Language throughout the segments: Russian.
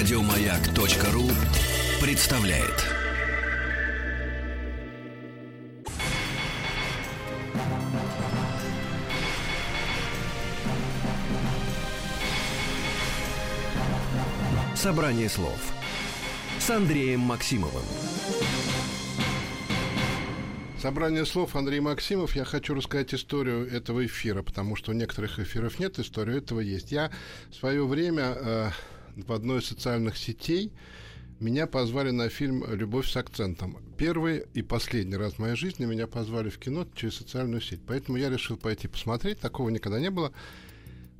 Радиомаяк.ру представляет. Собрание слов с Андреем Максимовым. Собрание слов Андрей Максимов. Я хочу рассказать историю этого эфира, потому что у некоторых эфиров нет, история этого есть. Я в свое время э, в одной из социальных сетей меня позвали на фильм «Любовь с акцентом». Первый и последний раз в моей жизни меня позвали в кино через социальную сеть. Поэтому я решил пойти посмотреть. Такого никогда не было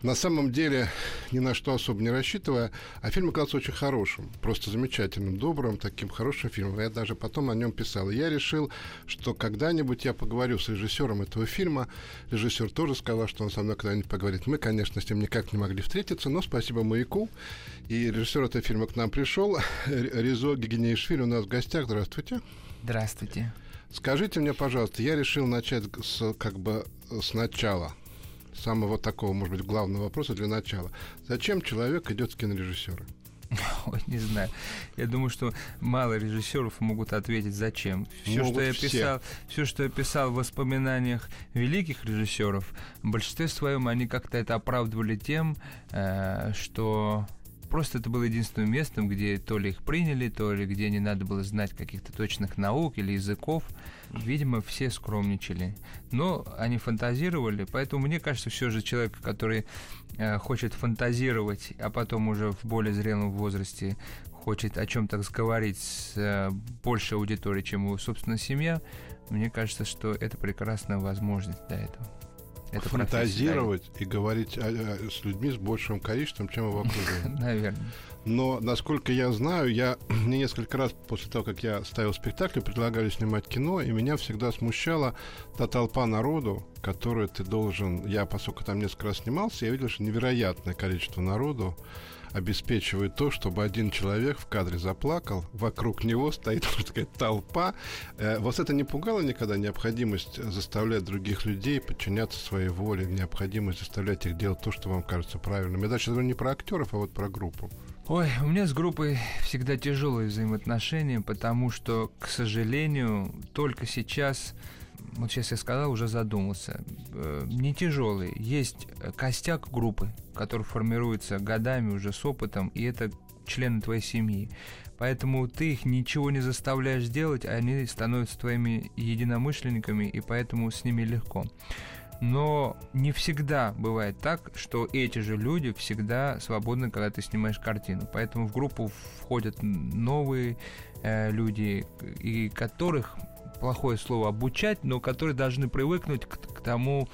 на самом деле ни на что особо не рассчитывая, а фильм оказался очень хорошим, просто замечательным, добрым, таким хорошим фильмом. Я даже потом о нем писал. И я решил, что когда-нибудь я поговорю с режиссером этого фильма. Режиссер тоже сказал, что он со мной когда-нибудь поговорит. Мы, конечно, с ним никак не могли встретиться, но спасибо маяку. И режиссер этого фильма к нам пришел. Резо Гигинеишвили у нас в гостях. Здравствуйте. Здравствуйте. Скажите мне, пожалуйста, я решил начать с, как бы сначала самого такого, может быть, главного вопроса для начала. Зачем человек идет в кинорежиссера? Ой, не знаю. Я думаю, что мало режиссеров могут ответить, зачем. Все, что я писал, все, что я писал в воспоминаниях великих режиссеров, в большинстве своем они как-то это оправдывали тем, э, что просто это было единственным местом, где то ли их приняли, то ли где не надо было знать каких-то точных наук или языков. Видимо, все скромничали. Но они фантазировали, поэтому мне кажется, все же человек, который э, хочет фантазировать, а потом уже в более зрелом возрасте хочет о чем-то говорить с э, большей аудиторией, чем его собственная семья, мне кажется, что это прекрасная возможность для этого. Это фантазировать и говорить о, о, с людьми с большим количеством, чем его окружение. Наверное. Но, насколько я знаю, я мне несколько раз после того, как я ставил спектакль, предлагали снимать кино, и меня всегда смущала та толпа народу, которую ты должен... Я, поскольку там несколько раз снимался, я видел, что невероятное количество народу обеспечивает то, чтобы один человек в кадре заплакал, вокруг него стоит, можно сказать, толпа. Э, вас это не пугало никогда, необходимость заставлять других людей подчиняться своей воле, необходимость заставлять их делать то, что вам кажется правильным? Я дальше говорю не про актеров, а вот про группу. Ой, у меня с группой всегда тяжелые взаимоотношения, потому что, к сожалению, только сейчас вот сейчас я сказал, уже задумался. Э, не тяжелый. Есть костяк группы, который формируется годами уже с опытом, и это члены твоей семьи. Поэтому ты их ничего не заставляешь делать, а они становятся твоими единомышленниками, и поэтому с ними легко. Но не всегда бывает так, что эти же люди всегда свободны, когда ты снимаешь картину. Поэтому в группу входят новые э, люди, и которых плохое слово обучать, но которые должны привыкнуть к, к тому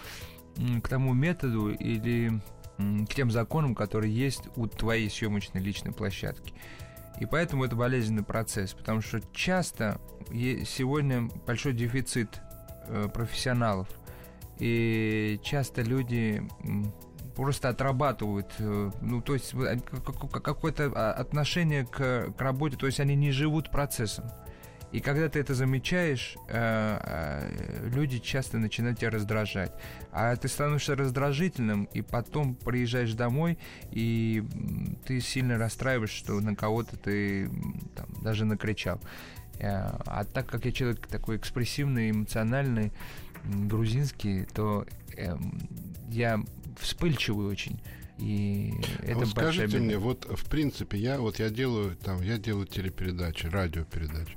к тому методу или к тем законам, которые есть у твоей съемочной личной площадки. И поэтому это болезненный процесс, потому что часто сегодня большой дефицит э, профессионалов, и часто люди просто отрабатывают, э, ну, то есть какое-то а, отношение к, к работе, то есть они не живут процессом. И когда ты это замечаешь, э, э, люди часто начинают тебя раздражать. А ты становишься раздражительным, и потом приезжаешь домой, и ты сильно расстраиваешь, что на кого-то ты там, даже накричал. Э, а так как я человек такой экспрессивный, эмоциональный, грузинский, то эм, я вспыльчивый очень. И а это вот скажите беда. мне, вот в принципе я вот я делаю там я делаю телепередачи, радиопередачи.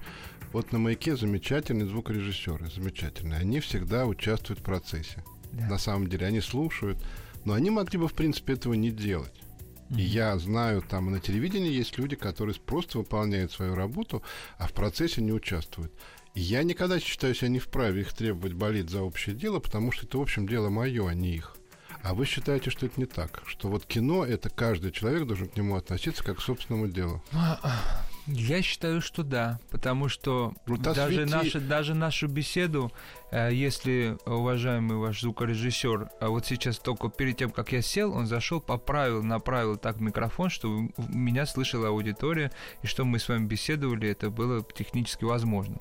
Вот на маяке замечательные звукорежиссеры, замечательные. Они всегда участвуют в процессе. Да. На самом деле, они слушают, но они могли бы, в принципе, этого не делать. И я знаю, там на телевидении есть люди, которые просто выполняют свою работу, а в процессе не участвуют. И я никогда считаю себя не вправе их требовать болеть за общее дело, потому что это, в общем, дело мое, а не их. А вы считаете, что это не так? Что вот кино, это каждый человек должен к нему относиться как к собственному делу? А, а, я считаю, что да, потому что ну, даже, наша, даже нашу беседу, э, если уважаемый ваш звукорежиссер, а вот сейчас только перед тем, как я сел, он зашел, поправил, направил так микрофон, что меня слышала аудитория, и что мы с вами беседовали, это было технически возможно.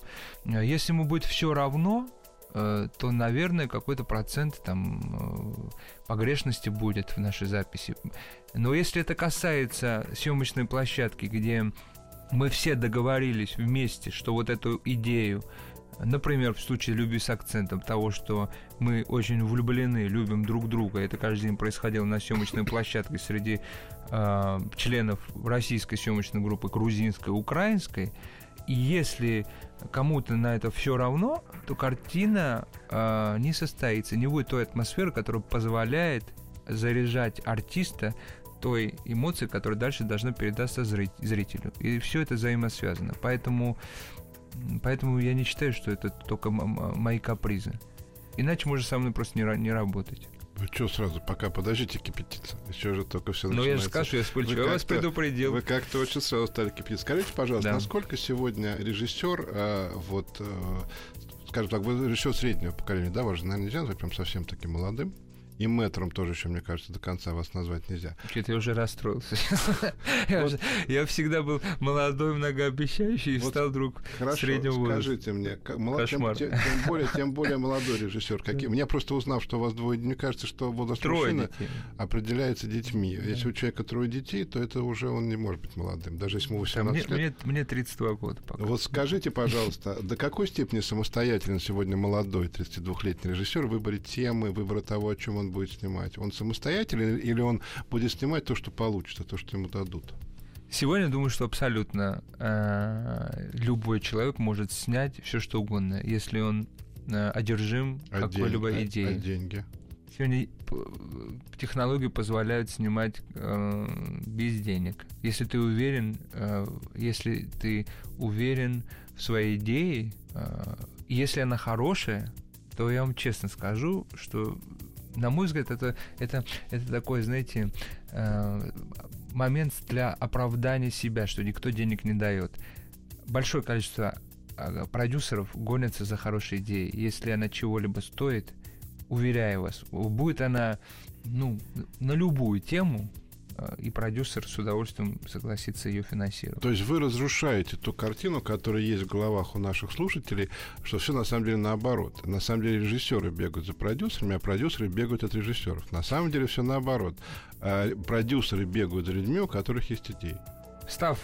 Э, если ему будет все равно, э, то, наверное, какой-то процент там э, погрешности будет в нашей записи. Но если это касается съемочной площадки, где мы все договорились вместе, что вот эту идею Например, в случае любви с акцентом того, что мы очень влюблены, любим друг друга. Это каждый день происходило на съемочной площадке среди э, членов российской съемочной группы, грузинской, украинской. И если кому-то на это все равно, то картина э, не состоится, не будет той атмосферы, которая позволяет заряжать артиста той эмоции, которая дальше должна передаться зрителю. И все это взаимосвязано. Поэтому Поэтому я не считаю, что это только мои капризы. Иначе можно со мной просто не, не работать. Вы что сразу, пока подождите кипятиться. Еще же только все Ну, я же скажу, я вспыльчивый, я вас предупредил. Вы как-то очень сразу стали кипятиться. Скажите, пожалуйста, да. насколько сегодня режиссер, э, вот, э, скажем так, вы режиссер среднего поколения, да, вас же, наверное, нельзя назвать прям совсем таким молодым. И мэтром тоже еще, мне кажется, до конца вас назвать нельзя. Что-то я уже расстроился. я, всегда был молодой, многообещающий, и стал вдруг среднего возраста. скажите мне, Кошмар. Тем, более, молодой режиссер. Мне просто узнав, что у вас двое, мне кажется, что возраст мужчины определяется детьми. Если у человека трое детей, то это уже он не может быть молодым, даже если ему 18 лет. Мне, 32 года пока. Вот скажите, пожалуйста, до какой степени самостоятельно сегодня молодой 32-летний режиссер в выборе темы, выбора того, о чем он будет снимать? Он самостоятельный или он будет снимать то, что получится, то, что ему дадут? Сегодня думаю, что абсолютно э, любой человек может снять все, что угодно, если он э, одержим а какой-либо день, идеей. А, а деньги? Сегодня технологии позволяют снимать э, без денег. Если ты уверен, э, если ты уверен в своей идее, э, если она хорошая, то я вам честно скажу, что на мой взгляд, это, это, это такой, знаете, э, момент для оправдания себя, что никто денег не дает. Большое количество э, продюсеров гонятся за хорошей идеей. Если она чего-либо стоит, уверяю вас, будет она ну, на любую тему, и продюсер с удовольствием согласится ее финансировать. То есть вы разрушаете ту картину, которая есть в головах у наших слушателей, что все на самом деле наоборот. На самом деле режиссеры бегают за продюсерами, а продюсеры бегают от режиссеров. На самом деле все наоборот. А продюсеры бегают за людьми, у которых есть идеи. Став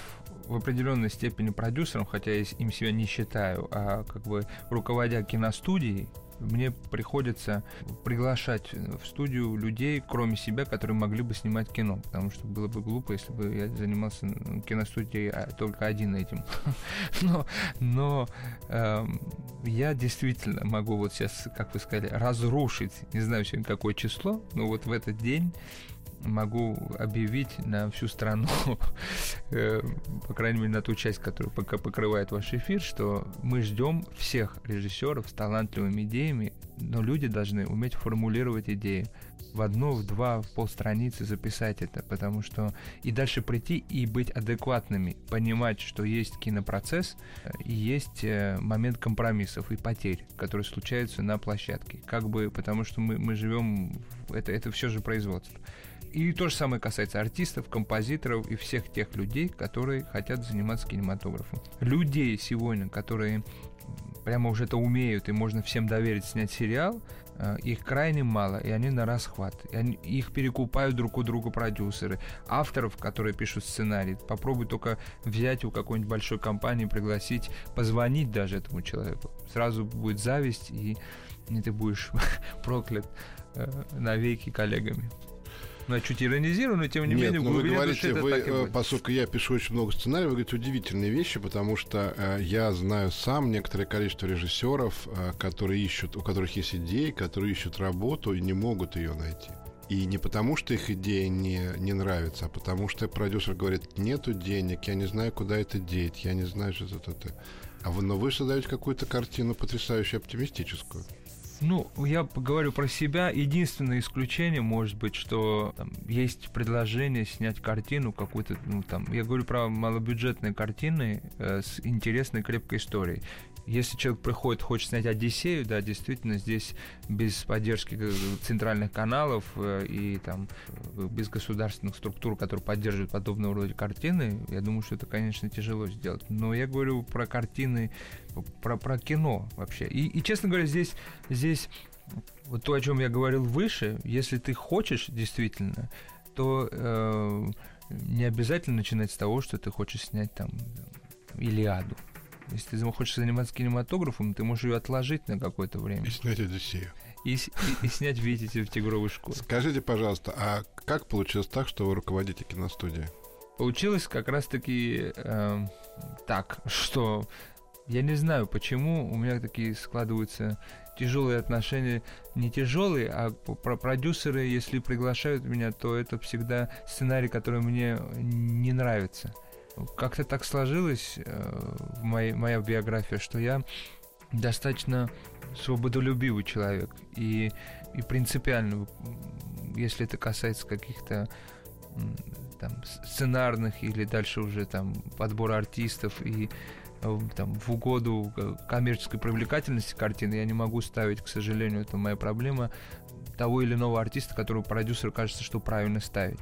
в определенной степени продюсером, хотя я им себя не считаю, а как бы руководя киностудией, мне приходится приглашать в студию людей, кроме себя, которые могли бы снимать кино, потому что было бы глупо, если бы я занимался киностудией а, только один этим. но но э, я действительно могу вот сейчас, как вы сказали, разрушить, не знаю сегодня какое число, но вот в этот день могу объявить на всю страну, э, по крайней мере, на ту часть, которая пока покрывает ваш эфир, что мы ждем всех режиссеров с талантливыми идеями, но люди должны уметь формулировать идеи. В одно, в два, в полстраницы записать это, потому что и дальше прийти и быть адекватными, понимать, что есть кинопроцесс э, и есть э, момент компромиссов и потерь, которые случаются на площадке. Как бы, потому что мы, мы живем, это, это все же производство. И то же самое касается артистов, композиторов и всех тех людей, которые хотят заниматься кинематографом. Людей сегодня, которые прямо уже это умеют, и можно всем доверить снять сериал, э, их крайне мало, и они на расхват. И они, их перекупают друг у друга продюсеры. Авторов, которые пишут сценарий, попробуй только взять у какой-нибудь большой компании, пригласить, позвонить даже этому человеку. Сразу будет зависть, и, ты будешь проклят э, навеки коллегами. Ну, чуть иронизирую, но тем не Нет, менее... Ну, вы говорите, вы, э, поскольку я пишу очень много сценариев, вы говорите удивительные вещи, потому что э, я знаю сам некоторое количество режиссеров, э, которые ищут, у которых есть идеи, которые ищут работу и не могут ее найти. И не потому, что их идея не, не нравится, а потому что продюсер говорит, нету денег, я не знаю, куда это деть, я не знаю, что это. это. А вы, но вы создаете какую-то картину потрясающе оптимистическую. Ну, я говорю про себя. Единственное исключение может быть, что там, есть предложение снять картину какую-то, ну, там, я говорю про малобюджетные картины э, с интересной крепкой историей. Если человек приходит, хочет снять Одиссею, да, действительно, здесь без поддержки центральных каналов э, и там э, без государственных структур, которые поддерживают подобного рода картины, я думаю, что это, конечно, тяжело сделать. Но я говорю про картины, про, про кино вообще. И, и, честно говоря, здесь, здесь вот то, о чем я говорил выше, если ты хочешь действительно, то э, не обязательно начинать с того, что ты хочешь снять там Илиаду. Если ты хочешь заниматься кинематографом, ты можешь ее отложить на какое-то время. И снять Одиссею. И, и, и снять «Видите в тигровой шкуре». Скажите, пожалуйста, а как получилось так, что вы руководите киностудией? Получилось как раз-таки э, так, что я не знаю, почему у меня такие складываются тяжелые отношения, не тяжелые, а про продюсеры, если приглашают меня, то это всегда сценарий, который мне не нравится. Как-то так сложилось э, моей, моя биография, что я достаточно свободолюбивый человек и, и принципиально, если это касается каких-то там, сценарных или дальше уже там подбора артистов и там, в угоду коммерческой привлекательности картины я не могу ставить, к сожалению, это моя проблема, того или иного артиста, которого продюсеру кажется, что правильно ставить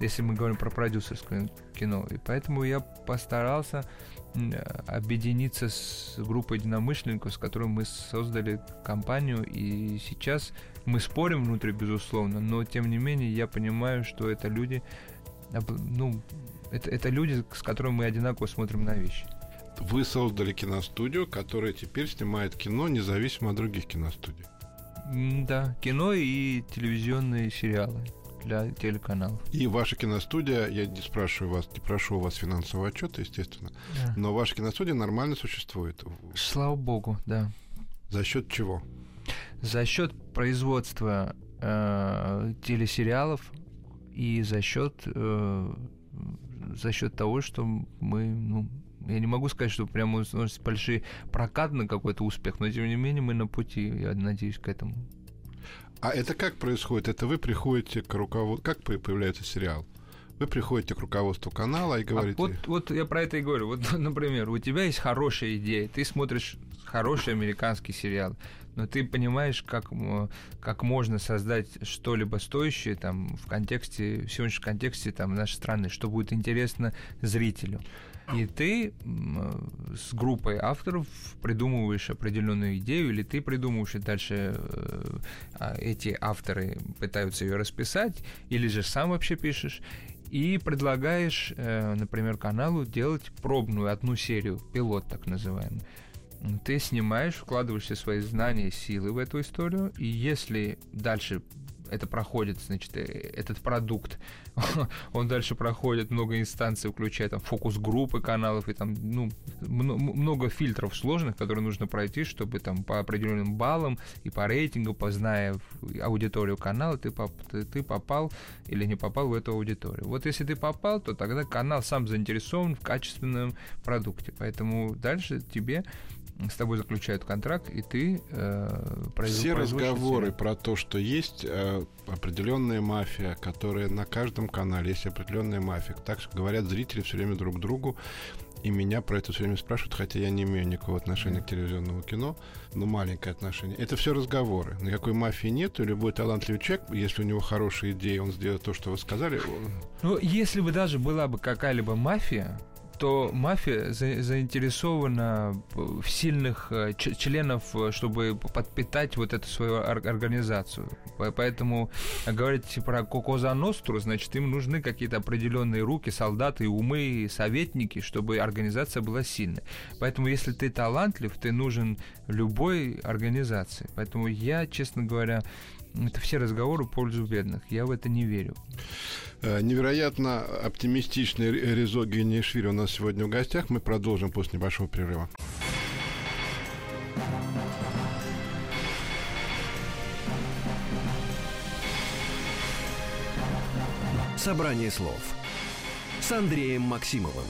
если мы говорим про продюсерское кино. И поэтому я постарался объединиться с группой единомышленников, с которой мы создали компанию, и сейчас мы спорим внутри, безусловно, но тем не менее я понимаю, что это люди, ну, это, это люди, с которыми мы одинаково смотрим на вещи. Вы создали киностудию, которая теперь снимает кино независимо от других киностудий. Да, кино и телевизионные сериалы для телеканалов. И ваша киностудия, я не спрашиваю вас, не прошу у вас финансового отчета, естественно, да. но ваша киностудия нормально существует. Слава богу, да. За счет чего? За счет производства э, телесериалов и за счет э, за счет того, что мы, ну, я не могу сказать, что прямо у нас большой прокат на какой-то успех, но тем не менее мы на пути, я надеюсь, к этому. А это как происходит? Это вы приходите к руководству... Как появляется сериал? Вы приходите к руководству канала и а говорите... А вот, вот я про это и говорю. Вот, например, у тебя есть хорошая идея, ты смотришь хороший американский сериал, но ты понимаешь, как, как можно создать что-либо стоящее там в контексте, в сегодняшнем контексте там нашей страны, что будет интересно зрителю. И ты с группой авторов придумываешь определенную идею, или ты придумываешь, и дальше э, а, эти авторы пытаются ее расписать, или же сам вообще пишешь, и предлагаешь, э, например, каналу делать пробную одну серию, пилот так называемый. Ты снимаешь, вкладываешь все свои знания, силы в эту историю, и если дальше это проходит, значит, э, этот продукт, он дальше проходит много инстанций, включая там фокус-группы каналов и там, ну, много фильтров сложных, которые нужно пройти, чтобы там по определенным баллам и по рейтингу, позная аудиторию канала, ты, поп, ты, ты попал или не попал в эту аудиторию. Вот если ты попал, то тогда канал сам заинтересован в качественном продукте. Поэтому дальше тебе с тобой заключают контракт, и ты э, Все разговоры про то, что есть э, определенная мафия, которая на каждом канале есть определенная мафия. Так говорят зрители все время друг другу. И меня про это все время спрашивают, хотя я не имею никакого отношения к телевизионному кино, но маленькое отношение. Это все разговоры. Никакой мафии нет, и любой талантливый человек, если у него хорошая идея, он сделает то, что вы сказали. Ну, если бы даже была бы какая-либо мафия, то мафия за, заинтересована в сильных э, членов, э, чтобы подпитать вот эту свою ор- организацию. Поэтому говорить про Кокоза Ностру, значит, им нужны какие-то определенные руки, солдаты, умы, советники, чтобы организация была сильной. Поэтому, если ты талантлив, ты нужен любой организации. Поэтому я, честно говоря, это все разговоры в пользу бедных. Я в это не верю. Э, невероятно оптимистичный Резо Генишвили у нас сегодня в гостях. Мы продолжим после небольшого перерыва. Собрание слов с Андреем Максимовым.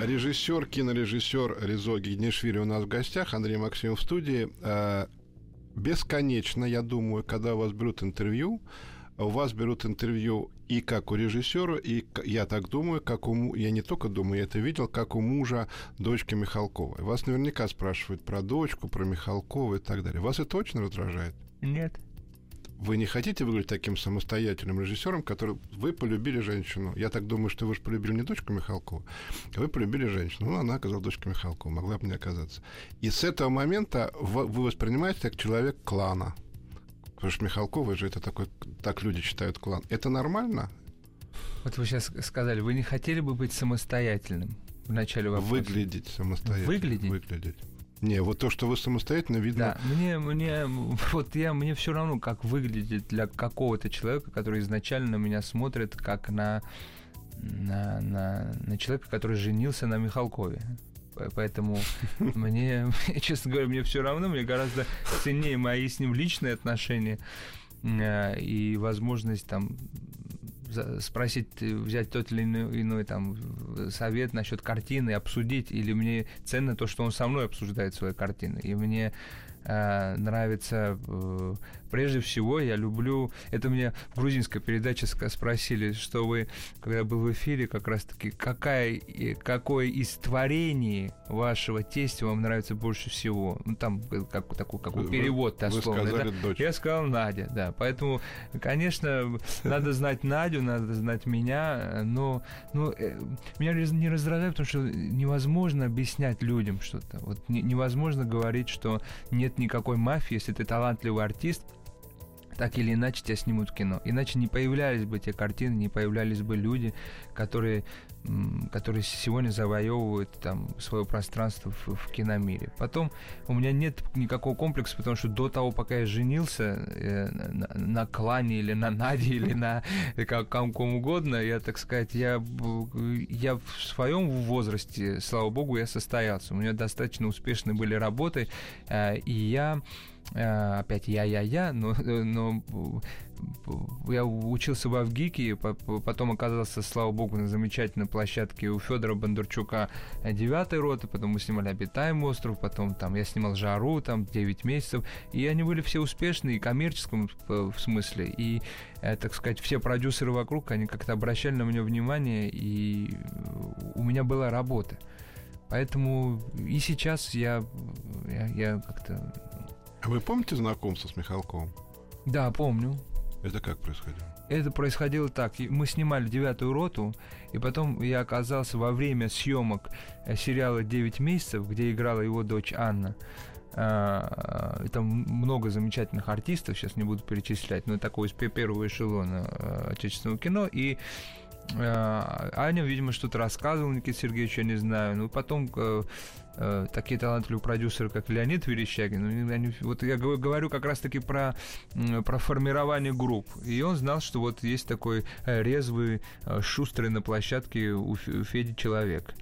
Режиссер, кинорежиссер Резо Генишвили у нас в гостях. Андрей Максимов в студии. Бесконечно, я думаю, когда у вас берут интервью, у вас берут интервью и как у режиссера, и, я так думаю, как у... Я не только думаю, я это видел, как у мужа дочки Михалковой. Вас наверняка спрашивают про дочку, про Михалкова и так далее. Вас это очень раздражает? Нет. Вы не хотите выглядеть таким самостоятельным режиссером, который вы полюбили женщину? Я так думаю, что вы же полюбили не дочку Михалкова, а вы полюбили женщину. Ну, она оказалась дочкой Михалкова, могла бы не оказаться. И с этого момента вы, воспринимаете как человек клана. Потому что Михалкова же это такой, так люди считают клан. Это нормально? Вот вы сейчас сказали, вы не хотели бы быть самостоятельным в начале вопроса? Выглядеть самостоятельно. Выглядеть? Выглядеть. Не, вот то, что вы самостоятельно, видно. Да, мне, мне, вот я, мне все равно, как выглядит для какого-то человека, который изначально на меня смотрит, как на, на, на, на человека, который женился на Михалкове. Поэтому мне, честно говоря, мне все равно, мне гораздо ценнее мои с ним личные отношения э, и возможность там спросить, э, взять тот или иной, иной там совет насчет картины, обсудить, или мне ценно то, что он со мной обсуждает свои картины. И мне э, нравится э, прежде всего я люблю это мне в грузинской передаче спросили что вы когда был в эфире как раз таки какая какое из творений вашего тестя вам нравится больше всего ну там как такой какой перевод дословно да? дочь. я сказал Надя да поэтому конечно надо знать Надю надо знать меня но но э, меня не раздражает потому что невозможно объяснять людям что-то вот невозможно говорить что нет никакой мафии, если ты талантливый артист, так или иначе тебя снимут кино. Иначе не появлялись бы те картины, не появлялись бы люди, которые, которые сегодня завоевывают там свое пространство в, в киномире. Потом у меня нет никакого комплекса, потому что до того, пока я женился э, на, на клане или на Наде или на как, ком угодно, я, так сказать, я, я в своем возрасте, слава богу, я состоялся. У меня достаточно успешные были работы, э, и я Э, опять я-я-я, но, но я учился в Авгике, потом оказался, слава богу, на замечательной площадке у Федора Бондарчука 9 роты, потом мы снимали «Обитаемый остров», потом там я снимал «Жару», там 9 месяцев, и они были все успешные, и коммерческом в смысле, и, э, так сказать, все продюсеры вокруг, они как-то обращали на меня внимание, и у меня была работа. Поэтому и сейчас я, я, я как-то а вы помните знакомство с Михалковым? Да, помню. Это как происходило? Это происходило так. Мы снимали девятую роту, и потом я оказался во время съемок э, сериала «Девять месяцев», где играла его дочь Анна. А, там много замечательных артистов, сейчас не буду перечислять, но такого из первого эшелона э, отечественного кино. И Аня, видимо, что-то рассказывала Никита Сергеевич, я не знаю. Ну, потом э, э, такие талантливые продюсеры, как Леонид Верещагин, ну, они, вот я говорю как раз-таки про, про формирование групп. И он знал, что вот есть такой э, резвый, шустрый на площадке у, Феди человек.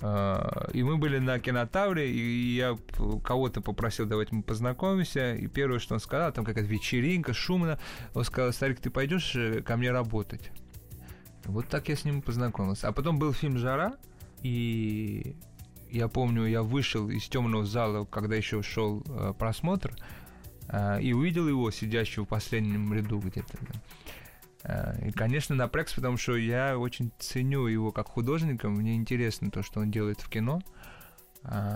И мы были на кинотавре, и я кого-то попросил, давайте мы познакомимся. И первое, что он сказал, там какая-то вечеринка, шумно. Он сказал, Старик, ты пойдешь ко мне работать? Вот так я с ним познакомился. А потом был фильм «Жара», и я помню, я вышел из темного зала, когда еще шел э, просмотр, э, и увидел его, сидящего в последнем ряду где-то. Э, и, конечно, напрягся, потому что я очень ценю его как художника, мне интересно то, что он делает в кино. А,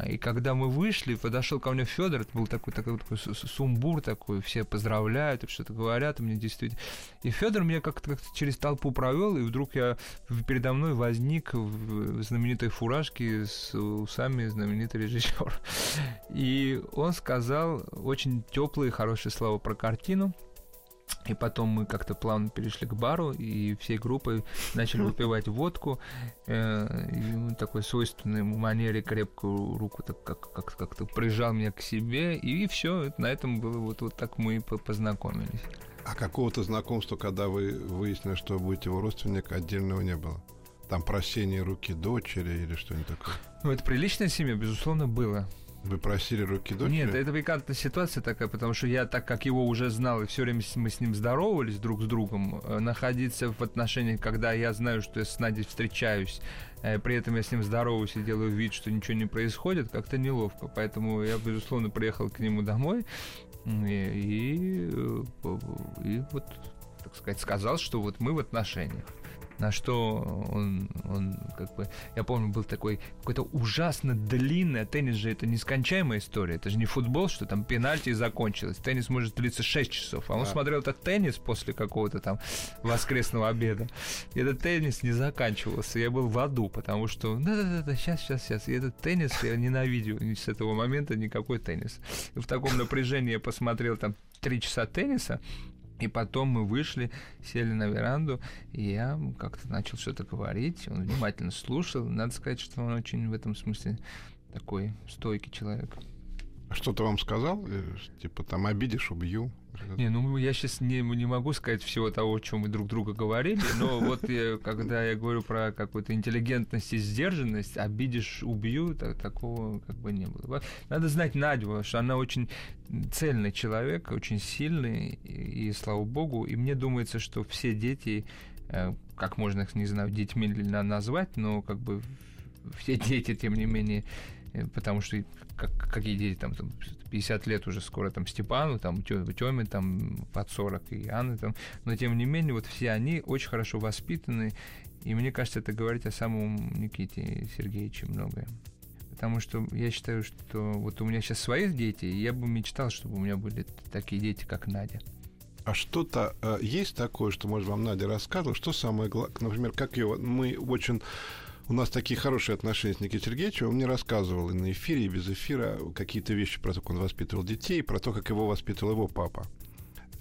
и когда мы вышли, подошел ко мне Федор, это был такой, такой, такой сумбур такой, все поздравляют, что-то говорят, мне действительно... И Федор меня как-то как через толпу провел, и вдруг я передо мной возник в знаменитой фуражке с усами знаменитый режиссер. И он сказал очень теплые, хорошие слова про картину. И потом мы как-то плавно перешли к бару, и всей группой начали выпивать водку. Э, и такой свойственной манере крепкую руку так как, как, как-то прижал меня к себе, и, и все. На этом было вот, вот так мы и познакомились. А какого-то знакомства, когда вы выяснили, что будете его родственник, отдельного не было? Там прощение руки дочери или что-нибудь такое? Ну, это приличная семья, безусловно, было. Вы просили руки дочери? Нет, это пикантная ситуация такая, потому что я, так как его уже знал, и все время мы с ним здоровались друг с другом, э, находиться в отношениях, когда я знаю, что я с Надей встречаюсь, э, при этом я с ним здороваюсь и делаю вид, что ничего не происходит, как-то неловко. Поэтому я, безусловно, приехал к нему домой, и, и, э, и вот так сказать, сказал, что вот мы в отношениях на что он, он как бы, я помню, был такой какой-то ужасно длинный, а теннис же это нескончаемая история, это же не футбол, что там пенальти и закончилось. Теннис может длиться 6 часов, а он да. смотрел этот теннис после какого-то там воскресного обеда. И этот теннис не заканчивался, я был в аду, потому что, да-да-да, сейчас, сейчас, сейчас, и этот теннис я ненавидел с этого момента никакой теннис. И в таком напряжении я посмотрел там три часа тенниса, и потом мы вышли, сели на веранду, и я как-то начал что-то говорить. Он внимательно слушал. Надо сказать, что он очень в этом смысле такой стойкий человек. А что-то вам сказал? Э, типа там обидишь, убью? Не, ну я сейчас не, не могу сказать всего того, о чем мы друг друга говорили, но вот я, когда я говорю про какую-то интеллигентность и сдержанность, обидишь, убью, так, такого как бы не было. Надо знать Надю, что она очень цельный человек, очень сильный, и, и слава богу, и мне думается, что все дети, э, как можно их, не знаю, детьми назвать, но как бы все дети, тем не менее, потому что как, какие дети там, там 50 лет уже скоро там Степану, там Тёме там под 40 и Анны там, но тем не менее вот все они очень хорошо воспитаны, и мне кажется, это говорит о самом Никите Сергеевиче многое. Потому что я считаю, что вот у меня сейчас свои дети, и я бы мечтал, чтобы у меня были такие дети, как Надя. А что-то э, есть такое, что, может, вам Надя рассказывала? Что самое главное? Например, как ее... Мы очень у нас такие хорошие отношения с Никитой Сергеевичем. Он мне рассказывал и на эфире, и без эфира какие-то вещи про то, как он воспитывал детей, про то, как его воспитывал его папа.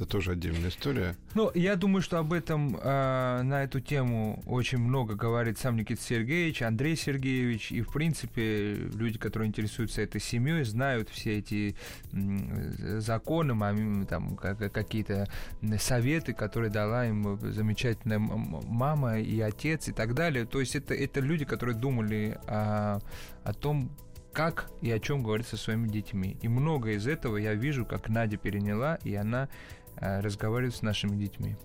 Это тоже отдельная история. Ну, я думаю, что об этом э, на эту тему очень много говорит сам Никита Сергеевич, Андрей Сергеевич, и, в принципе, люди, которые интересуются этой семьей, знают все эти законы, там, какие-то советы, которые дала им замечательная мама и отец и так далее. То есть это, это люди, которые думали о, о том, как и о чем говорить со своими детьми. И много из этого я вижу, как Надя переняла, и она Э, разговаривать с нашими детьми.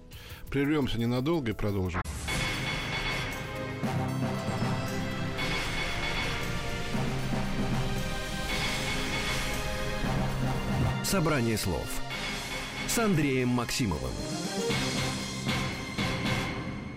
Прервемся ненадолго и продолжим. Собрание слов с Андреем Максимовым.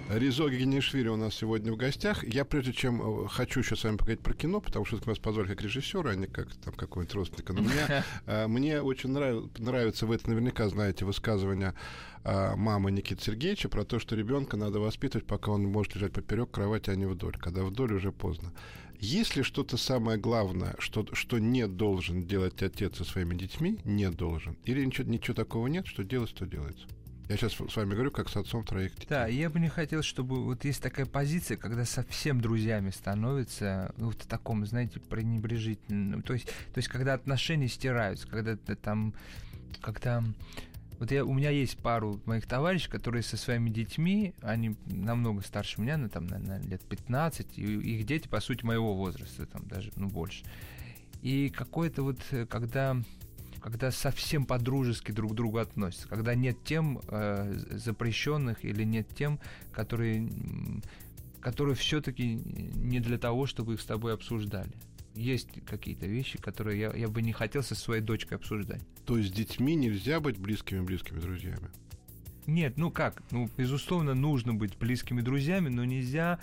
Ризо Генишвили у нас сегодня в гостях. Я, прежде чем э, хочу еще с вами поговорить про кино, потому что вас позвали как режиссера, а не как там какой-нибудь родственника. Но меня, э, мне очень нрав, нравится, вы это наверняка знаете, высказывание э, мамы Никиты Сергеевича про то, что ребенка надо воспитывать, пока он может лежать поперек кровати, а не вдоль. Когда вдоль уже поздно. Есть ли что-то самое главное, что, что не должен делать отец со своими детьми? Не должен. Или ничего, ничего такого нет, что делать, что делается? Я сейчас с вами говорю, как с отцом троих детей. Да, я бы не хотел, чтобы вот есть такая позиция, когда совсем друзьями становится, ну, в таком, знаете, пренебрежительном. То есть, то есть, когда отношения стираются, когда ты там, когда вот я, у меня есть пару моих товарищей, которые со своими детьми, они намного старше меня, ну, там, наверное, лет 15, и их дети, по сути, моего возраста, там, даже, ну, больше. И какое-то вот, когда когда совсем по-дружески друг к другу относятся, когда нет тем э, запрещенных или нет тем, которые, которые все-таки не для того, чтобы их с тобой обсуждали. Есть какие-то вещи, которые я, я бы не хотел со своей дочкой обсуждать. То есть с детьми нельзя быть близкими-близкими друзьями? Нет, ну как? Ну, безусловно, нужно быть близкими друзьями, но нельзя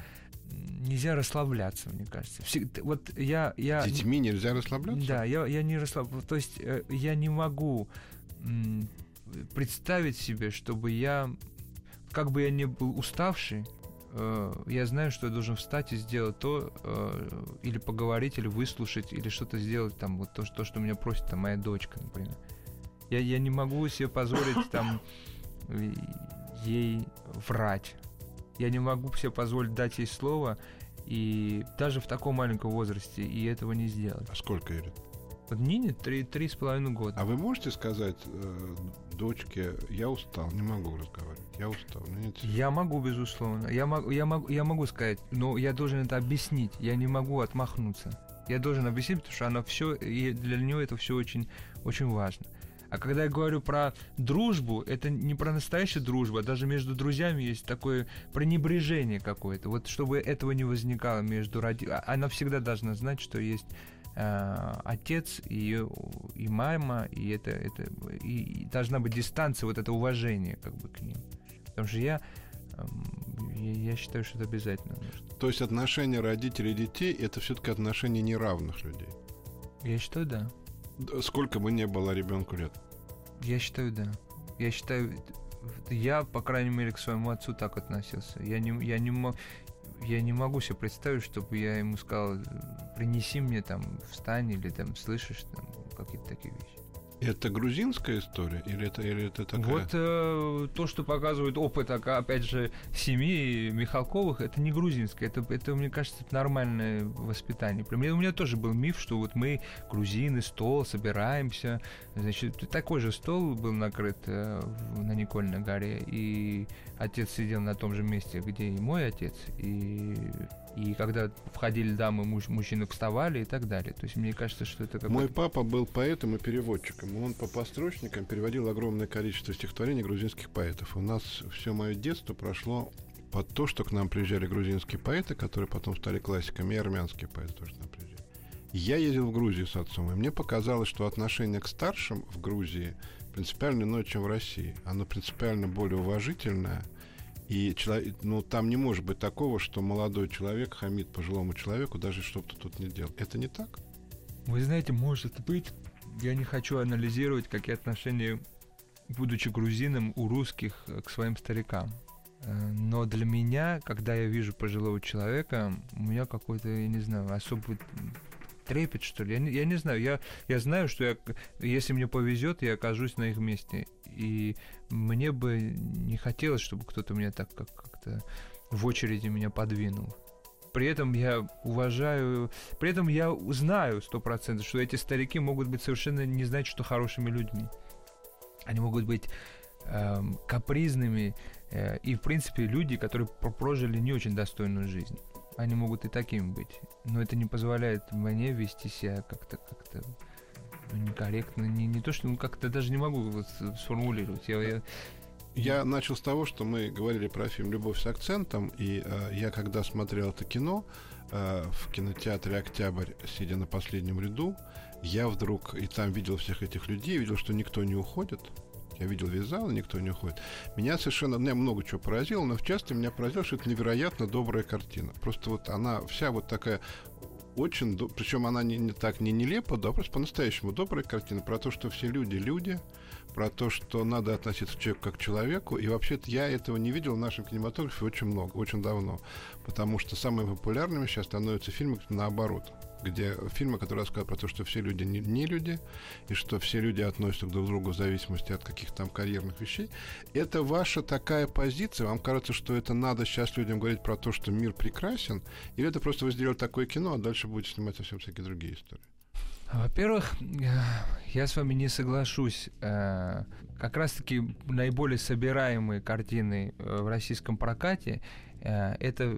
нельзя расслабляться, мне кажется. Всегда, вот я, я... С детьми нельзя расслабляться? Да, я, я не расслабляюсь. То есть э, я не могу представить себе, чтобы я, как бы я ни был уставший, э, я знаю, что я должен встать и сделать то, э, или поговорить, или выслушать, или что-то сделать, там, вот то, что, то, что меня просит там, моя дочка, например. Я, я не могу себе позволить там ей врать я не могу себе позволить дать ей слово, и даже в таком маленьком возрасте, и этого не сделать. А сколько ей Вот Нине три, три с половиной года. А вы можете сказать э, дочке, я устал, не могу разговаривать, я устал? Нет. Я могу, безусловно. Я могу, я, могу, я могу сказать, но я должен это объяснить. Я не могу отмахнуться. Я должен объяснить, потому что она все, и для нее это все очень, очень важно. А когда я говорю про дружбу, это не про настоящую дружбу, а даже между друзьями есть такое пренебрежение какое-то. Вот чтобы этого не возникало между родителями. А, она всегда должна знать, что есть э, отец и, и мама, и это, это и, и должна быть дистанция, вот это уважение как бы к ним. Потому что я, эм, я, я считаю, что это обязательно нужно. То есть отношения родителей и детей это все-таки отношения неравных людей. Я считаю, да. Сколько бы не было ребенку лет? Я считаю, да. Я считаю, я, по крайней мере, к своему отцу так относился. Я не, я не, мог, я не могу себе представить, чтобы я ему сказал, принеси мне там, встань или там, слышишь, там, какие-то такие вещи. Это грузинская история или это, или это такая? Вот э, то, что показывает опыт, опять же, семьи Михалковых, это не грузинское, это, это мне кажется, это нормальное воспитание. У меня, у меня тоже был миф, что вот мы, грузины, стол, собираемся. Значит, такой же стол был накрыт э, на Никольной горе, и отец сидел на том же месте, где и мой отец, и и когда входили дамы, муж, мужчины вставали и так далее. То есть мне кажется, что это как Мой папа был поэтом и переводчиком. Он по построчникам переводил огромное количество стихотворений грузинских поэтов. У нас все мое детство прошло под то, что к нам приезжали грузинские поэты, которые потом стали классиками, и армянские поэты тоже к нам приезжали. Я ездил в Грузию с отцом, и мне показалось, что отношение к старшим в Грузии принципиально иное, чем в России. Оно принципиально более уважительное – и человек, ну, там не может быть такого, что молодой человек хамит пожилому человеку, даже что то тут не делал. Это не так? Вы знаете, может быть, я не хочу анализировать, какие отношения, будучи грузином, у русских к своим старикам. Э, но для меня, когда я вижу пожилого человека, у меня какой-то, я не знаю, особый трепет, что ли. Я не, я не знаю. Я, я знаю, что я, если мне повезет, я окажусь на их месте. И мне бы не хотелось, чтобы кто-то меня так как- как-то в очереди меня подвинул. При этом я уважаю, при этом я знаю сто процентов, что эти старики могут быть совершенно не знать, что хорошими людьми. Они могут быть эм, капризными э, и, в принципе, люди, которые прожили не очень достойную жизнь. Они могут и такими быть. Но это не позволяет мне вести себя как-то как-то ну, некорректно. Не, не то, что ну, как-то даже не могу вот сформулировать. Я, я... я начал с того, что мы говорили про фильм «Любовь с акцентом», и э, я, когда смотрел это кино э, в кинотеатре «Октябрь», сидя на последнем ряду, я вдруг и там видел всех этих людей, видел, что никто не уходит, я видел весь зал, никто не уходит. Меня совершенно, меня много чего поразило, но в частности меня поразило, что это невероятно добрая картина. Просто вот она вся вот такая очень, причем она не, не так не нелепо, да, просто по-настоящему добрая картина про то, что все люди люди, про то, что надо относиться к человеку как к человеку. И вообще-то я этого не видел в нашем кинематографе очень много, очень давно. Потому что самыми популярными сейчас становятся фильмы наоборот где фильмы, которые рассказывают про то, что все люди не, не люди, и что все люди относятся друг к другу в зависимости от каких-то там карьерных вещей. Это ваша такая позиция? Вам кажется, что это надо сейчас людям говорить про то, что мир прекрасен? Или это просто вы сделали такое кино, а дальше будете снимать совсем всякие другие истории? Во-первых, я с вами не соглашусь. Э, как раз-таки наиболее собираемые картины э, в российском прокате э, это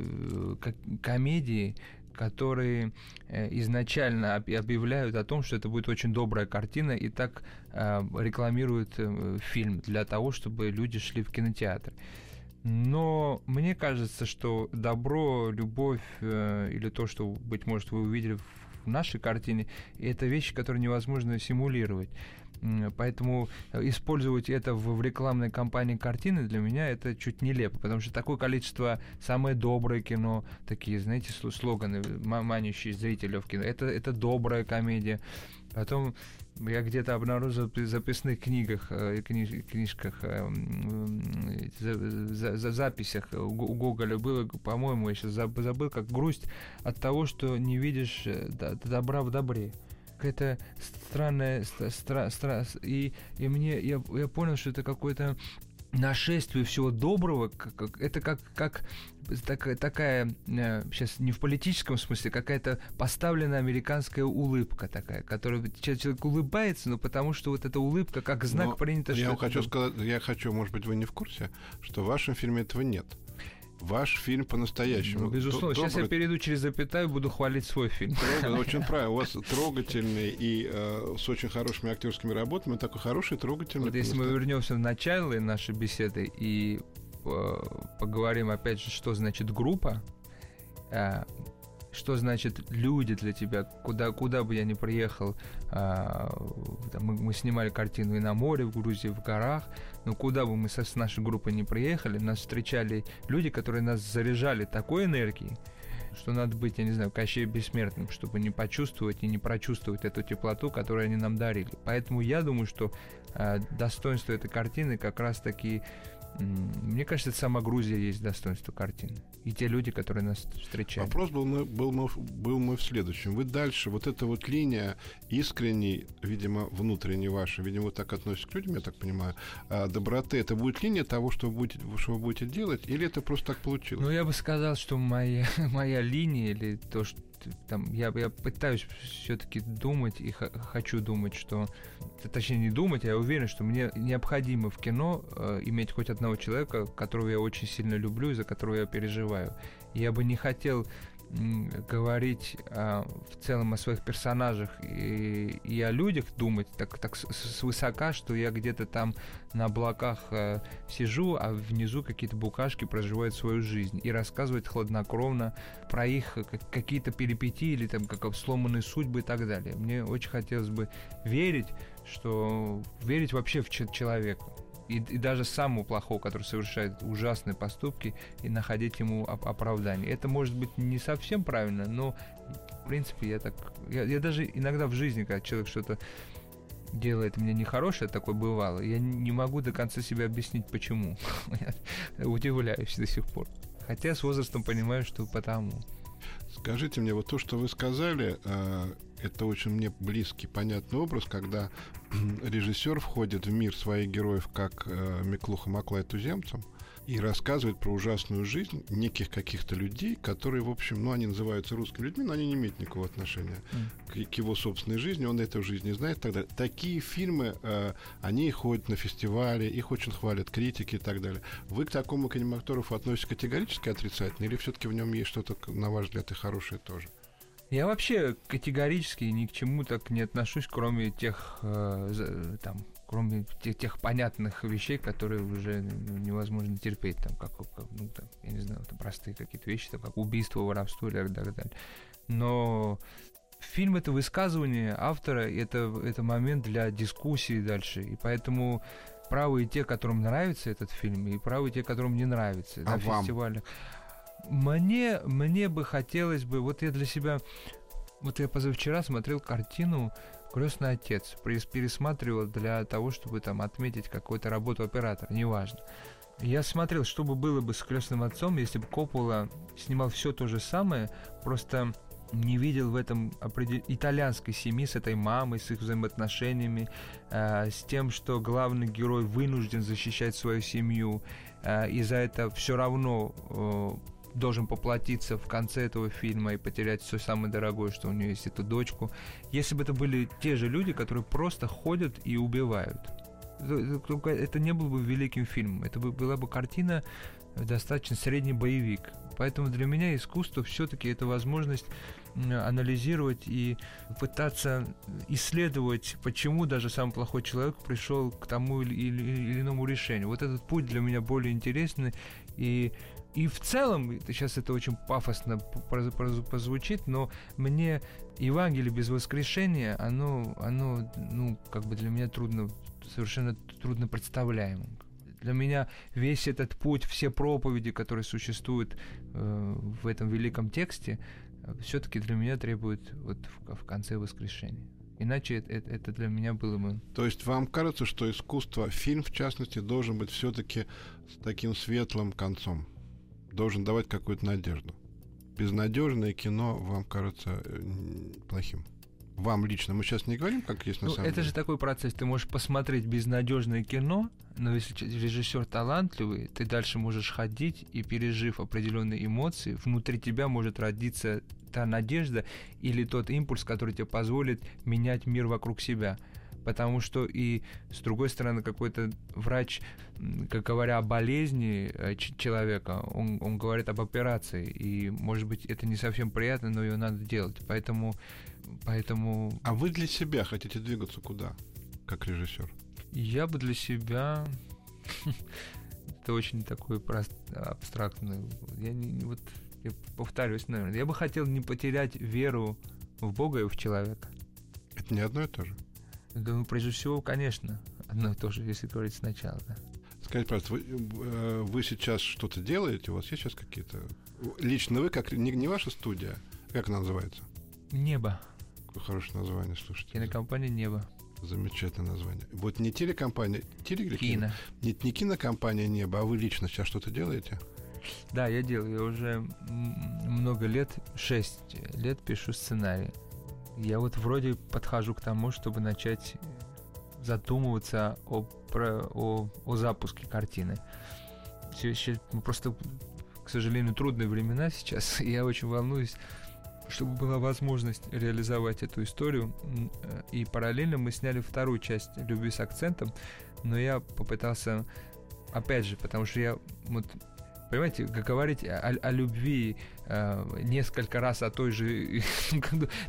комедии, которые э, изначально объявляют о том, что это будет очень добрая картина, и так э, рекламируют э, фильм для того, чтобы люди шли в кинотеатр. Но мне кажется, что добро, любовь или то, что, быть может, вы увидели в нашей картине, это вещи, которые невозможно симулировать. Поэтому э, использовать это в, рекламной кампании картины для меня это чуть нелепо, потому что такое количество самое доброе кино, такие, знаете, слоганы, манящие зрителей в кино, это, это добрая комедия. Потом я где-то обнаружил в записных книгах, э, книж, книжках, э, за, за, за записях у Гоголя было, по-моему, я сейчас забыл, как грусть от того, что не видишь добра в добре какая-то странная, стра, стра, и, и мне, я, я понял, что это какое-то нашествие всего доброго, как, это как, как такая, такая, сейчас не в политическом смысле, какая-то поставленная американская улыбка такая, которая человек улыбается, но потому что вот эта улыбка как знак но принято. Я хочу сказать, я хочу, может быть, вы не в курсе, что в вашем фильме этого нет ваш фильм по-настоящему. Ну, безусловно. Сейчас я перейду через запятую и буду хвалить свой фильм. Трогать, очень правильно. У вас трогательный и э, с очень хорошими актерскими работами. Такой хороший, трогательный. Вот если мы вернемся в начало нашей беседы и э, поговорим опять же, что значит группа, э, что значит люди для тебя, куда, куда бы я ни приехал. А, мы, мы снимали картину и на море, в Грузии, в горах, но куда бы мы со, с нашей группой не приехали, нас встречали люди, которые нас заряжали такой энергией, что надо быть, я не знаю, Кощей бессмертным, чтобы не почувствовать и не прочувствовать эту теплоту, которую они нам дарили. Поэтому я думаю, что э, достоинство этой картины как раз-таки мне кажется, сама Грузия есть достоинство картины. И те люди, которые нас встречают. Вопрос был, мой, был, мой, был мой в следующем. Вы дальше, вот эта вот линия искренней, видимо, внутренней вашей, видимо, вы так относитесь к людям, я так понимаю, а, доброты, это будет линия того, что вы будете, что вы будете делать, или это просто так получилось? Ну, я бы сказал, что моя, моя линия, или то, что там, я, я пытаюсь все-таки думать и хочу думать, что, точнее не думать, а я уверен, что мне необходимо в кино э, иметь хоть одного человека, которого я очень сильно люблю и за которого я переживаю. Я бы не хотел говорить а, в целом о своих персонажах и, и о людях думать так, так свысока, что я где-то там на облаках а, сижу, а внизу какие-то букашки проживают свою жизнь и рассказывать хладнокровно про их какие-то перипетии или там как сломанные судьбы и так далее. Мне очень хотелось бы верить, что верить вообще в человека и, и даже самому плохого, который совершает ужасные поступки, и находить ему оп- оправдание. Это может быть не совсем правильно, но в принципе я так... Я, я даже иногда в жизни, когда человек что-то делает мне нехорошее, такое бывало, я не могу до конца себе объяснить, почему. удивляюсь до сих пор. Хотя с возрастом понимаю, что потому. Скажите мне, вот то, что вы сказали, э, это очень мне близкий, понятный образ, когда режиссер входит в мир своих героев, как э, Миклуха Маклай туземцем, и рассказывает про ужасную жизнь неких каких-то людей, которые, в общем, ну, они называются русскими людьми, но они не имеют никакого отношения mm. к, к его собственной жизни, он эту жизнь не знает далее. Такие фильмы, э, они ходят на фестивали, их очень хвалят критики и так далее. Вы к такому кинематографу относитесь категорически отрицательно, или все-таки в нем есть что-то, на ваш взгляд, и хорошее тоже? Я вообще категорически ни к чему так не отношусь, кроме тех, э, там, кроме тех, тех понятных вещей, которые уже невозможно терпеть, там, как, как ну, там, я не знаю, там, простые какие-то вещи, там, как убийство, воровство и так далее. Но фильм это высказывание автора, это, это момент для дискуссии дальше, и поэтому правы и те, которым нравится этот фильм, и правы и те, которым не нравится а на вам? фестивалях. Мне, мне бы хотелось бы, вот я для себя, вот я позавчера смотрел картину «Крестный отец», пересматривал для того, чтобы там отметить какую-то работу оператора, неважно. Я смотрел, что бы было бы с крестным отцом, если бы Коппола снимал все то же самое, просто не видел в этом итальянской семьи с этой мамой, с их взаимоотношениями, э, с тем, что главный герой вынужден защищать свою семью, э, и за это все равно э, должен поплатиться в конце этого фильма и потерять все самое дорогое, что у него есть, эту дочку. Если бы это были те же люди, которые просто ходят и убивают. Это не был бы великим фильмом. Это была бы картина достаточно средний боевик. Поэтому для меня искусство все-таки это возможность анализировать и пытаться исследовать, почему даже самый плохой человек пришел к тому или, или, или иному решению. Вот этот путь для меня более интересный, и и в целом, сейчас это очень пафосно позвучит, но мне Евангелие без воскрешения, оно, оно, ну, как бы для меня трудно, совершенно трудно представляемо. Для меня весь этот путь, все проповеди, которые существуют э, в этом великом тексте, все-таки для меня требуют вот в, в конце воскрешения. Иначе это, это, это для меня было бы... То есть вам кажется, что искусство, фильм в частности, должен быть все-таки с таким светлым концом? должен давать какую-то надежду. Безнадежное кино вам кажется э, плохим. Вам лично. Мы сейчас не говорим, как есть на ну, самом это деле. же такой процесс. Ты можешь посмотреть безнадежное кино, но если режиссер талантливый, ты дальше можешь ходить и, пережив определенные эмоции, внутри тебя может родиться та надежда или тот импульс, который тебе позволит менять мир вокруг себя потому что и с другой стороны какой-то врач, как говоря о болезни э, человека, он, он говорит об операции, и может быть это не совсем приятно, но ее надо делать, поэтому, поэтому. А вы для себя хотите двигаться куда, как режиссер? Я бы для себя это очень такой прост, абстрактный. Я не, вот я повторюсь, наверное, я бы хотел не потерять веру в Бога и в человека. Это не одно и то же? Да, ну, прежде всего, конечно, одно и то же, если говорить сначала, да. Скажите, пожалуйста, вы, э, вы сейчас что-то делаете? У вас есть сейчас какие-то... Лично вы, как не, не ваша студия, как она называется? Небо. Какое хорошее название, слушайте. Кинокомпания «Небо». Замечательное название. Вот не телекомпания, теле или Кино. Нет, не кинокомпания «Небо», а вы лично сейчас что-то делаете? Да, я делаю. Я уже много лет, 6 лет пишу сценарий. Я вот вроде подхожу к тому, чтобы начать задумываться о, про, о, о запуске картины. Все, еще- ну, просто, к сожалению, трудные времена сейчас. Я очень волнуюсь, чтобы была возможность реализовать эту историю. Э, И параллельно мы сняли вторую часть «Любви с акцентом», но я попытался, опять же, потому что я вот Понимаете, говорить о, о любви э, несколько раз о той же...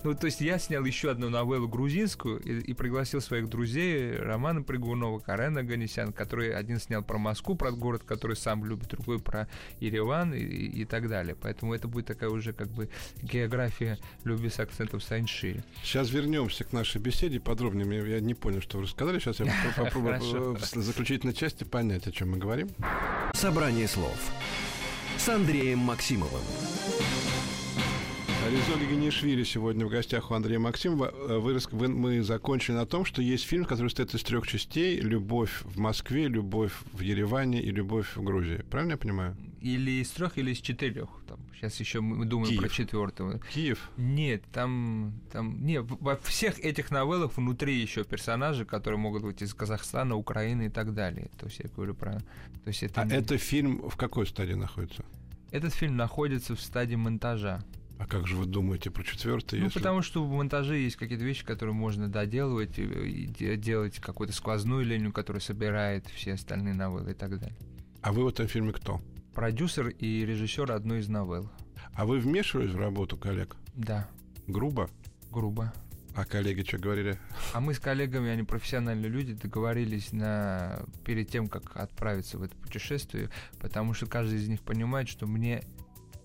ну, то есть я снял еще одну новеллу грузинскую и, и пригласил своих друзей Романа Пригунова, Карена Ганесян, который один снял про Москву, про город, который сам любит, другой про Ереван и, и- и так далее. Поэтому это будет такая уже как бы география любви с акцентом Сайнши. Сейчас вернемся к нашей беседе подробнее. Я не понял, что вы рассказали. Сейчас я попро- попробую в заключительной части понять, о чем мы говорим. Собрание слов с Андреем Максимовым. Резо Генишвили сегодня в гостях у Андрея Максимова. Э, Вы, вы- мы закончили на том, что есть фильм, который состоит из трех частей. «Любовь в Москве», «Любовь в Ереване» и «Любовь в Грузии». Правильно я понимаю? Или из трех, или из четырех. Там, сейчас еще мы думаем Киев. про четвертого. Киев. Нет, там, там, не, в- во всех этих новеллах внутри еще персонажи, которые могут быть из Казахстана, Украины и так далее. То есть я говорю про, то есть это, А не- это фильм в какой стадии находится? этот фильм находится в стадии монтажа. А как же вы думаете про четвертый? Ну, если- потому что в монтаже есть какие-то вещи, которые можно доделывать, и, и де- делать какую-то сквозную линию, которая собирает все остальные новеллы и так далее. А вы в этом фильме кто? Продюсер и режиссер одной из новелл. А вы вмешивались в работу коллег? Да, Грубо? грубо. А коллеги что говорили? А мы с коллегами, они профессиональные люди, договорились на перед тем, как отправиться в это путешествие, потому что каждый из них понимает, что мне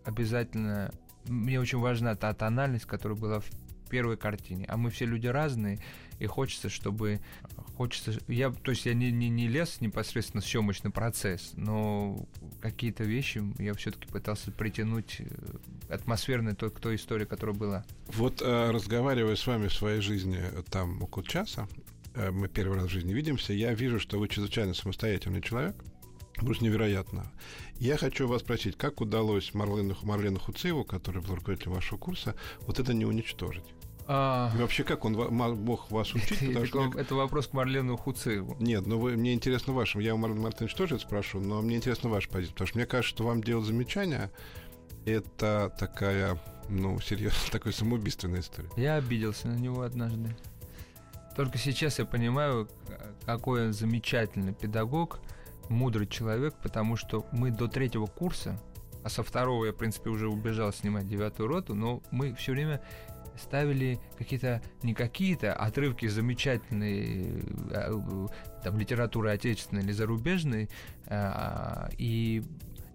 обязательно, мне очень важна та тональность, которая была в первой картине. А мы все люди разные, и хочется, чтобы хочется, я, то есть я не, не, не лез непосредственно в съемочный процесс, но какие-то вещи я все-таки пытался притянуть э, атмосферной той, к той истории, которая была. Вот э, разговаривая с вами в своей жизни э, там около часа, мы первый раз в жизни видимся, я вижу, что вы чрезвычайно самостоятельный человек. Просто невероятно. Я хочу вас спросить, как удалось Марлену, Марлену Хуцееву, который был руководителем вашего курса, вот это не уничтожить? А, И вообще, как он мог вас учить? это, что мне- это вопрос к Марлену Хуцееву. Нет, ну вы, мне интересно вашим. Я у Марлена Мартыновича тоже это спрошу, но мне интересно ваша позиция. Потому что мне кажется, что вам делать замечания это такая, ну, серьезно, такой самоубийственная история. Я обиделся на него однажды. Только сейчас я понимаю, какой он замечательный педагог, мудрый человек, потому что мы до третьего курса, а со второго я, в принципе, уже убежал снимать девятую роту, но мы все время ставили какие-то, не какие-то отрывки замечательной э, э, там, литературы отечественной или зарубежной, а, и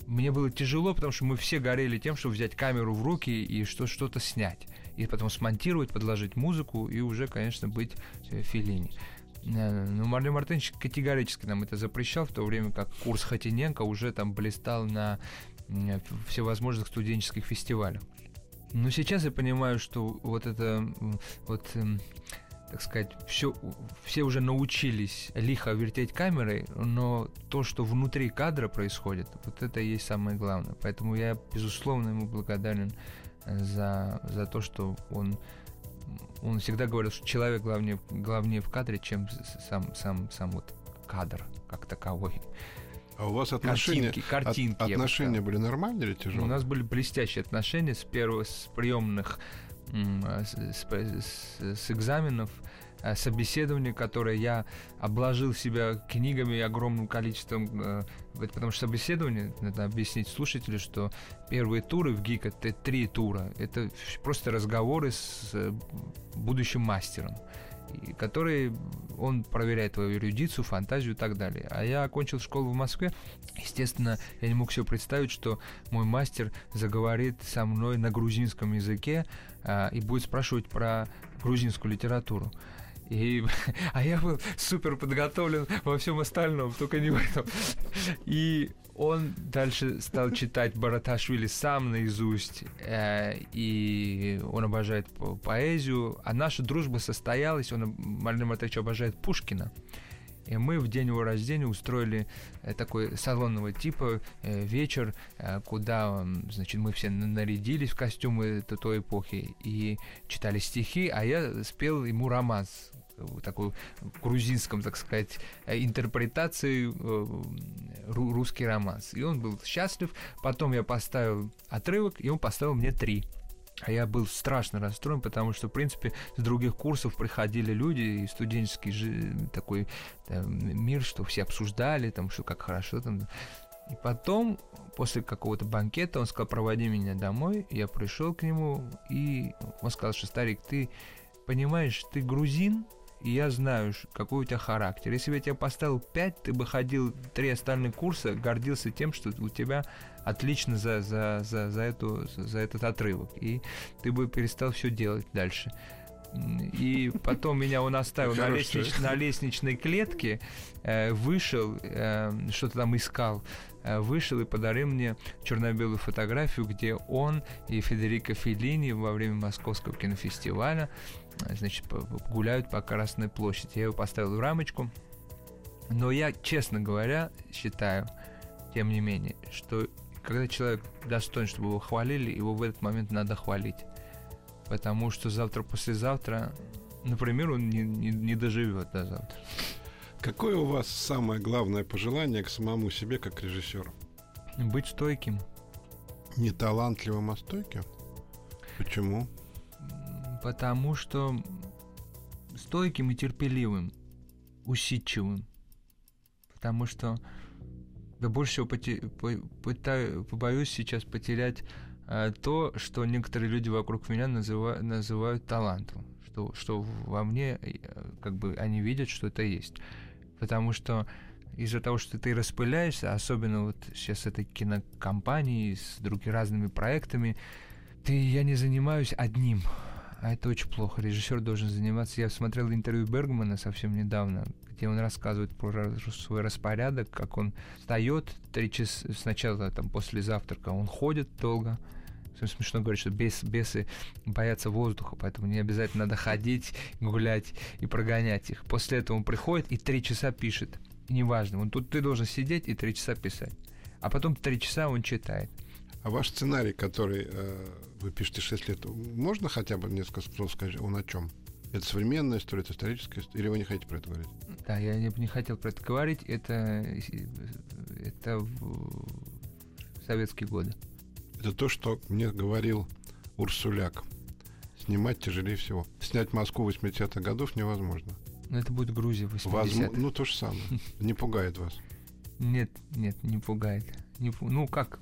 мне было тяжело, потому что мы все горели тем, чтобы взять камеру в руки и что- что-то снять. И потом смонтировать, подложить музыку и уже, конечно, быть э, Феллини. Э, Но Марлен Мартынович категорически нам это запрещал, в то время как курс Хатиненко уже там блистал на всевозможных студенческих фестивалях. Но сейчас я понимаю, что вот это вот м, так сказать, все, все уже научились лихо вертеть камерой, но то, что внутри кадра происходит, вот это и есть самое главное. Поэтому я, безусловно, ему благодарен э, за, за то, что он, он всегда говорил, что человек главнее, главнее в кадре, чем сам, сам, сам вот кадр как таковой. А у вас отношения, Картинки, картинки. от- отношения были нормальные или У тяжелые? нас были блестящие отношения с первых, с приемных, а, с, с- с- экзаменов, а, собеседования, которые я обложил себя книгами и огромным количеством, это потому что собеседование, надо объяснить слушателю, что первые туры в ГИК это три тура, это просто разговоры с э, будущим мастером. Который он проверяет твою эрудицию, фантазию и так далее. А я окончил школу в Москве. Естественно, я не мог себе представить, что мой мастер заговорит со мной на грузинском языке а, и будет спрашивать про грузинскую литературу. И, а я был супер подготовлен во всем остальном, только не в этом. И он дальше стал читать Бараташвили сам наизусть, э, и он обожает по поэзию. А наша дружба состоялась, он, Марина Матович, обожает Пушкина. И мы в день его рождения устроили э, такой салонного типа э, вечер, э, куда, значит, мы все нарядились в костюмы той эпохи и читали стихи, а я спел ему романс такой грузинском, так сказать, э, интерпретации э, русский романс. И он был счастлив. Потом я поставил отрывок, и он поставил мне три. А я был страшно расстроен, потому что, в принципе, с других курсов приходили люди, и студенческий такой там, мир, что все обсуждали, там, что как хорошо там. И потом, после какого-то банкета, он сказал, проводи меня домой. Я пришел к нему, и он сказал, что, старик, ты понимаешь, ты грузин, и я знаю, какой у тебя характер. Если бы я тебя поставил 5, ты бы ходил три остальных курса, гордился тем, что у тебя отлично за, за, за, за, эту, за этот отрывок. И ты бы перестал все делать дальше. И потом меня он оставил на, лестнич, на лестничной клетке, э, вышел, э, что-то там искал, э, вышел и подарил мне черно-белую фотографию, где он и Федерико Феллини во время Московского кинофестиваля значит, гуляют по Красной площади. Я его поставил в рамочку. Но я, честно говоря, считаю, тем не менее, что когда человек достоин, чтобы его хвалили, его в этот момент надо хвалить. Потому что завтра-послезавтра, например, он не, не, не доживет до завтра. Какое у вас самое главное пожелание к самому себе как режиссеру? Быть стойким. Не талантливым, а стойким? Почему? Потому что стойким и терпеливым, усидчивым. Потому что да больше всего поте- побоюсь сейчас потерять э, то, что некоторые люди вокруг меня называ- называют талантом. Что, что во мне, э, как бы, они видят, что это есть. Потому что из-за того, что ты распыляешься, особенно вот сейчас с этой кинокомпанией, с другими разными проектами, ты, я не занимаюсь одним а это очень плохо. Режиссер должен заниматься. Я смотрел интервью Бергмана совсем недавно, где он рассказывает про свой распорядок, как он встает три часа сначала, там, после завтрака, он ходит долго. Смешно говорить, что бес, бесы боятся воздуха, поэтому не обязательно надо ходить, гулять и прогонять их. После этого он приходит и три часа пишет. Неважно, он тут ты должен сидеть и три часа писать. А потом три часа он читает. А ваш сценарий, который э, вы пишете 6 лет, можно хотя бы несколько слов сказать, он о чем? Это современная история, это историческая история, или вы не хотите про это говорить? Да, я не, не хотел про это говорить. Это, это советские годы. Это то, что мне говорил Урсуляк. Снимать тяжелее всего. Снять Москву 80-х годов невозможно. Но это будет Грузия 80 Возможно, Ну, то же самое. Не пугает вас? Нет, нет, не пугает. Не, ну, как?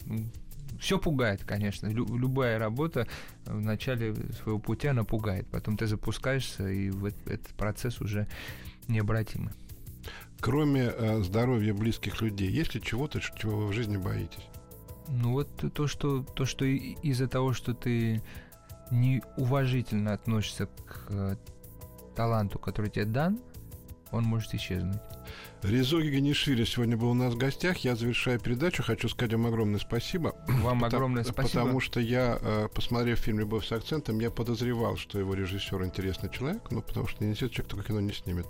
Все пугает, конечно. Лю- любая работа в начале своего пути, она пугает. Потом ты запускаешься, и в этот, этот процесс уже необратимый. Кроме э, здоровья близких людей, есть ли чего-то, чего вы в жизни боитесь? Ну вот то, что, то, что из-за того, что ты неуважительно относишься к э, таланту, который тебе дан, он может исчезнуть. Резо Генишвили сегодня был у нас в гостях. Я завершаю передачу. Хочу сказать вам огромное спасибо. Вам потому, огромное спасибо. Потому что я, э, посмотрев фильм «Любовь с акцентом», я подозревал, что его режиссер интересный человек, ну, потому что не несет человек, только кино не снимет.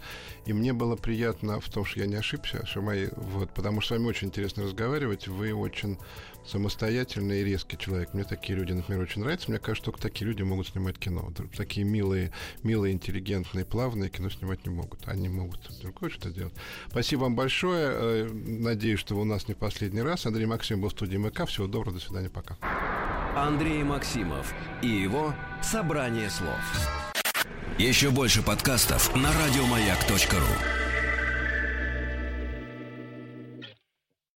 И мне было приятно в том, что я не ошибся, что мои, вот, потому что с вами очень интересно разговаривать. Вы очень самостоятельный и резкий человек. Мне такие люди, например, очень нравятся. Мне кажется, только такие люди могут снимать кино. Такие милые, милые, интеллигентные, плавные кино снимать не могут. Они могут другое что-то делать. Спасибо вам большое. Э, надеюсь, что вы у нас не последний раз. Андрей Максим был в студии МК. Всего доброго, до свидания, пока. Андрей Максимов и его «Собрание слов». Еще больше подкастов на радиомаяк.ру